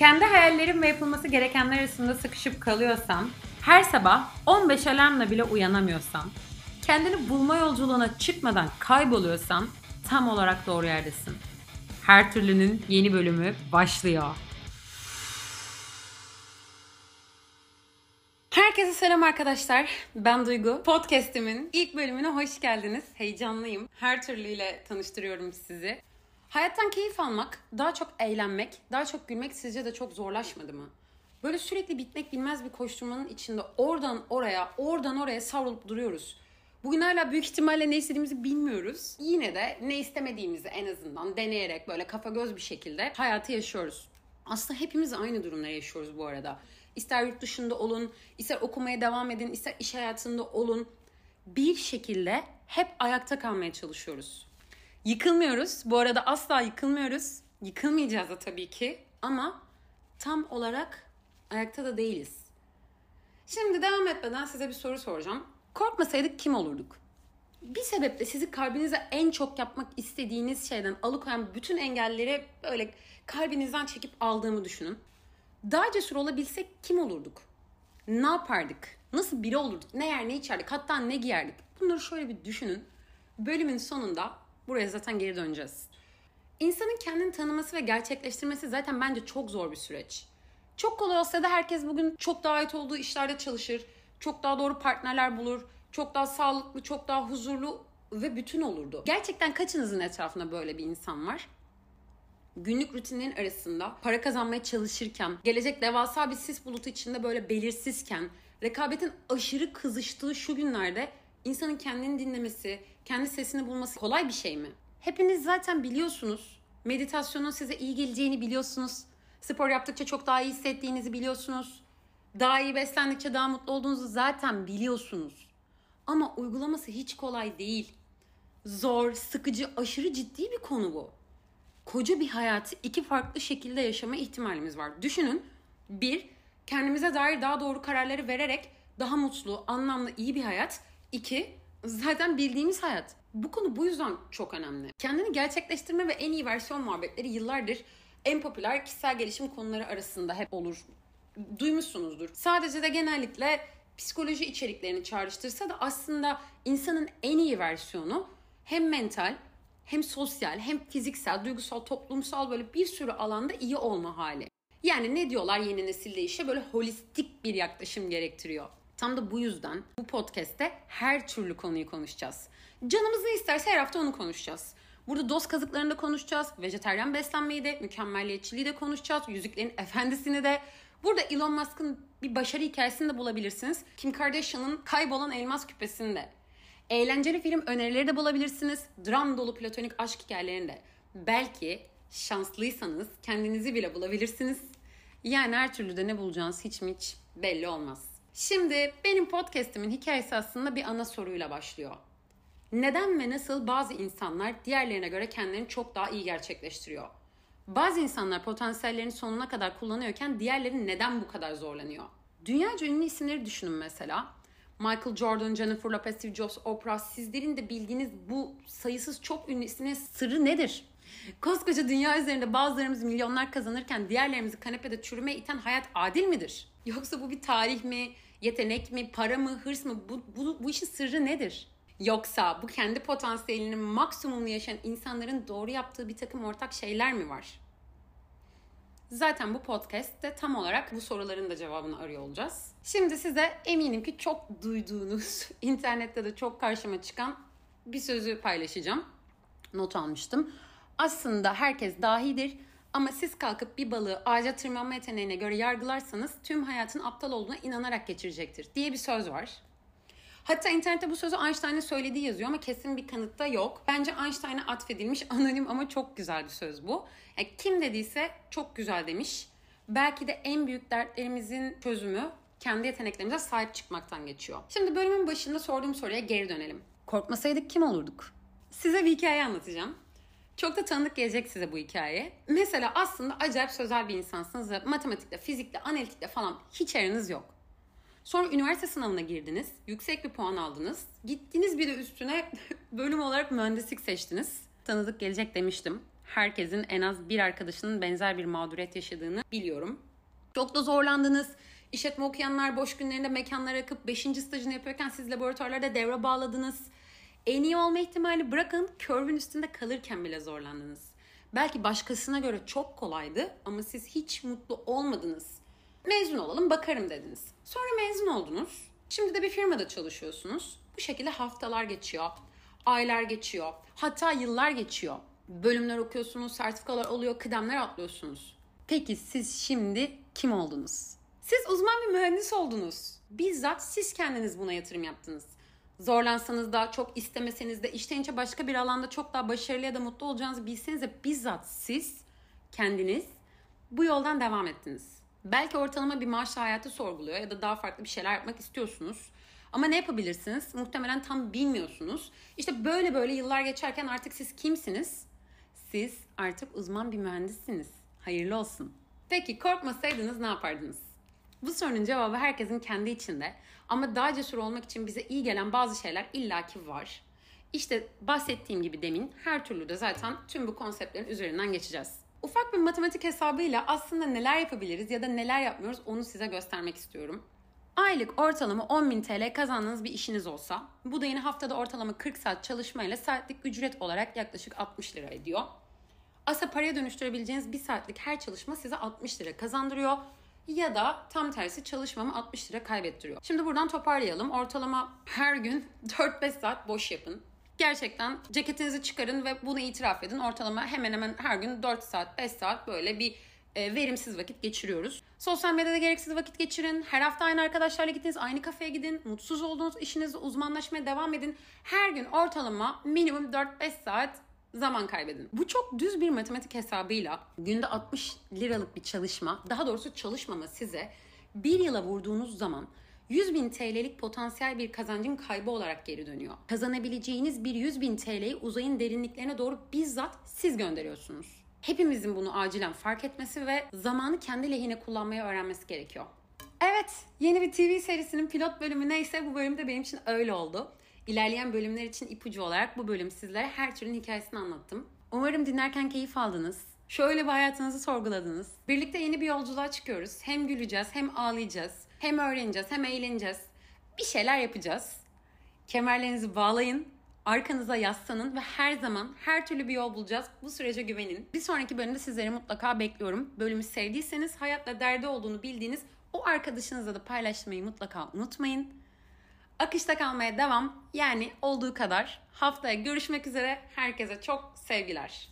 Kendi hayallerim ve yapılması gerekenler arasında sıkışıp kalıyorsam, her sabah 15 alarmla bile uyanamıyorsam, kendini bulma yolculuğuna çıkmadan kayboluyorsan tam olarak doğru yerdesin. Her türlünün yeni bölümü başlıyor. Herkese selam arkadaşlar. Ben Duygu. Podcast'imin ilk bölümüne hoş geldiniz. Heyecanlıyım. Her türlüyle tanıştırıyorum sizi. Hayattan keyif almak, daha çok eğlenmek, daha çok gülmek sizce de çok zorlaşmadı mı? Böyle sürekli bitmek bilmez bir koşturmanın içinde oradan oraya, oradan oraya savrulup duruyoruz. Bugün hala büyük ihtimalle ne istediğimizi bilmiyoruz. Yine de ne istemediğimizi en azından deneyerek böyle kafa göz bir şekilde hayatı yaşıyoruz. Aslında hepimiz aynı durumları yaşıyoruz bu arada. İster yurt dışında olun, ister okumaya devam edin, ister iş hayatında olun. Bir şekilde hep ayakta kalmaya çalışıyoruz. Yıkılmıyoruz. Bu arada asla yıkılmıyoruz. Yıkılmayacağız da tabii ki. Ama tam olarak ayakta da değiliz. Şimdi devam etmeden size bir soru soracağım. Korkmasaydık kim olurduk? Bir sebeple sizi kalbinize en çok yapmak istediğiniz şeyden alıkoyan bütün engelleri böyle kalbinizden çekip aldığımı düşünün. Daha cesur olabilsek kim olurduk? Ne yapardık? Nasıl biri olurduk? Ne yer ne içerdik? Hatta ne giyerdik? Bunları şöyle bir düşünün. Bölümün sonunda buraya zaten geri döneceğiz. İnsanın kendini tanıması ve gerçekleştirmesi zaten bence çok zor bir süreç. Çok kolay olsa da herkes bugün çok daha ait olduğu işlerde çalışır, çok daha doğru partnerler bulur, çok daha sağlıklı, çok daha huzurlu ve bütün olurdu. Gerçekten kaçınızın etrafında böyle bir insan var? Günlük rutinlerin arasında para kazanmaya çalışırken, gelecek devasa bir sis bulutu içinde böyle belirsizken, rekabetin aşırı kızıştığı şu günlerde insanın kendini dinlemesi, kendi sesini bulması kolay bir şey mi? Hepiniz zaten biliyorsunuz. Meditasyonun size iyi geleceğini biliyorsunuz. Spor yaptıkça çok daha iyi hissettiğinizi biliyorsunuz. Daha iyi beslendikçe daha mutlu olduğunuzu zaten biliyorsunuz. Ama uygulaması hiç kolay değil. Zor, sıkıcı, aşırı ciddi bir konu bu. Koca bir hayatı iki farklı şekilde yaşama ihtimalimiz var. Düşünün, bir, kendimize dair daha doğru kararları vererek daha mutlu, anlamlı, iyi bir hayat. İki, zaten bildiğimiz hayat. Bu konu bu yüzden çok önemli. Kendini gerçekleştirme ve en iyi versiyon muhabbetleri yıllardır en popüler kişisel gelişim konuları arasında hep olur. Duymuşsunuzdur. Sadece de genellikle psikoloji içeriklerini çağrıştırsa da aslında insanın en iyi versiyonu hem mental hem sosyal hem fiziksel, duygusal, toplumsal böyle bir sürü alanda iyi olma hali. Yani ne diyorlar yeni nesilde işe böyle holistik bir yaklaşım gerektiriyor. Tam da bu yüzden bu podcast'te her türlü konuyu konuşacağız. Canımız ne isterse her hafta onu konuşacağız. Burada dost kazıklarını da konuşacağız. Vejeteryan beslenmeyi de, mükemmelliyetçiliği de konuşacağız. Yüzüklerin efendisini de. Burada Elon Musk'ın bir başarı hikayesini de bulabilirsiniz. Kim Kardashian'ın kaybolan elmas küpesini de. Eğlenceli film önerileri de bulabilirsiniz. Dram dolu platonik aşk hikayelerini de. Belki şanslıysanız kendinizi bile bulabilirsiniz. Yani her türlü de ne bulacağınız hiç mi hiç belli olmaz. Şimdi benim podcast'imin hikayesi aslında bir ana soruyla başlıyor. Neden ve nasıl bazı insanlar diğerlerine göre kendilerini çok daha iyi gerçekleştiriyor? Bazı insanlar potansiyellerini sonuna kadar kullanıyorken diğerleri neden bu kadar zorlanıyor? Dünyaca ünlü isimleri düşünün mesela. Michael Jordan, Jennifer Lopez, Steve Jobs, Oprah sizlerin de bildiğiniz bu sayısız çok ünlü ismin sırrı nedir? Koskoca dünya üzerinde bazılarımız milyonlar kazanırken diğerlerimizi kanepede çürüme iten hayat adil midir? Yoksa bu bir tarih mi, yetenek mi, para mı, hırs mı? Bu, bu, bu işin sırrı nedir? Yoksa bu kendi potansiyelinin maksimumunu yaşayan insanların doğru yaptığı bir takım ortak şeyler mi var? Zaten bu podcast'te tam olarak bu soruların da cevabını arıyor olacağız. Şimdi size eminim ki çok duyduğunuz, internette de çok karşıma çıkan bir sözü paylaşacağım. Not almıştım. Aslında herkes dahidir ama siz kalkıp bir balığı ağaca tırmanma yeteneğine göre yargılarsanız tüm hayatın aptal olduğuna inanarak geçirecektir diye bir söz var. Hatta internette bu sözü Einstein'ın söylediği yazıyor ama kesin bir kanıtta yok. Bence Einstein'a atfedilmiş anonim ama çok güzel bir söz bu. Yani kim dediyse çok güzel demiş. Belki de en büyük dertlerimizin çözümü kendi yeteneklerimize sahip çıkmaktan geçiyor. Şimdi bölümün başında sorduğum soruya geri dönelim. Korkmasaydık kim olurduk? Size bir hikaye anlatacağım. Çok da tanıdık gelecek size bu hikaye. Mesela aslında acayip sözel bir insansınız ve matematikte, fizikte, analitikte falan hiç aranız yok. Sonra üniversite sınavına girdiniz. Yüksek bir puan aldınız. Gittiniz bir de üstüne bölüm olarak mühendislik seçtiniz. Tanıdık gelecek demiştim. herkesin en az bir arkadaşının benzer bir mağduriyet yaşadığını biliyorum. Çok da zorlandınız. İşletme okuyanlar boş günlerinde mekanlara akıp 5. stajını yapıyorken siz laboratuvarlarda devre bağladınız. En iyi olma ihtimali bırakın körvün üstünde kalırken bile zorlandınız. Belki başkasına göre çok kolaydı ama siz hiç mutlu olmadınız. Mezun olalım bakarım dediniz. Sonra mezun oldunuz. Şimdi de bir firmada çalışıyorsunuz. Bu şekilde haftalar geçiyor, aylar geçiyor, hatta yıllar geçiyor. Bölümler okuyorsunuz, sertifikalar oluyor, kıdemler atlıyorsunuz. Peki siz şimdi kim oldunuz? Siz uzman bir mühendis oldunuz. Bizzat siz kendiniz buna yatırım yaptınız. Zorlansanız da, çok istemeseniz de, içten içe başka bir alanda çok daha başarılı ya da mutlu olacağınızı bilseniz de bizzat siz kendiniz bu yoldan devam ettiniz. Belki ortalama bir maaşla hayatı sorguluyor ya da daha farklı bir şeyler yapmak istiyorsunuz. Ama ne yapabilirsiniz? Muhtemelen tam bilmiyorsunuz. İşte böyle böyle yıllar geçerken artık siz kimsiniz? Siz artık uzman bir mühendissiniz. Hayırlı olsun. Peki korkmasaydınız ne yapardınız? Bu sorunun cevabı herkesin kendi içinde. Ama daha cesur olmak için bize iyi gelen bazı şeyler illaki var. İşte bahsettiğim gibi demin her türlü de zaten tüm bu konseptlerin üzerinden geçeceğiz. Ufak bir matematik hesabıyla aslında neler yapabiliriz ya da neler yapmıyoruz onu size göstermek istiyorum. Aylık ortalama 10.000 TL kazandığınız bir işiniz olsa, bu da yine haftada ortalama 40 saat çalışmayla saatlik ücret olarak yaklaşık 60 lira ediyor. Asa paraya dönüştürebileceğiniz bir saatlik her çalışma size 60 lira kazandırıyor. Ya da tam tersi çalışmamı 60 lira kaybettiriyor. Şimdi buradan toparlayalım. Ortalama her gün 4-5 saat boş yapın. Gerçekten ceketinizi çıkarın ve bunu itiraf edin. Ortalama hemen hemen her gün 4 saat, 5 saat böyle bir e, verimsiz vakit geçiriyoruz. Sosyal medyada gereksiz vakit geçirin. Her hafta aynı arkadaşlarla gittiniz, aynı kafeye gidin. Mutsuz olduğunuz işinizde uzmanlaşmaya devam edin. Her gün ortalama minimum 4-5 saat zaman kaybedin. Bu çok düz bir matematik hesabıyla günde 60 liralık bir çalışma, daha doğrusu çalışmama size bir yıla vurduğunuz zaman 100 bin TL'lik potansiyel bir kazancın kaybı olarak geri dönüyor. Kazanabileceğiniz bir 100 bin TL'yi uzayın derinliklerine doğru bizzat siz gönderiyorsunuz. Hepimizin bunu acilen fark etmesi ve zamanı kendi lehine kullanmayı öğrenmesi gerekiyor. Evet, yeni bir TV serisinin pilot bölümü neyse bu bölüm de benim için öyle oldu. İlerleyen bölümler için ipucu olarak bu bölüm sizlere her türün hikayesini anlattım. Umarım dinlerken keyif aldınız. Şöyle bir hayatınızı sorguladınız. Birlikte yeni bir yolculuğa çıkıyoruz. Hem güleceğiz, hem ağlayacağız, hem öğreneceğiz, hem eğleneceğiz. Bir şeyler yapacağız. Kemerlerinizi bağlayın, arkanıza yaslanın ve her zaman her türlü bir yol bulacağız. Bu sürece güvenin. Bir sonraki bölümde sizleri mutlaka bekliyorum. Bölümü sevdiyseniz, hayatla derdi olduğunu bildiğiniz o arkadaşınızla da paylaşmayı mutlaka unutmayın. Akışta kalmaya devam. Yani olduğu kadar. Haftaya görüşmek üzere. Herkese çok sevgiler.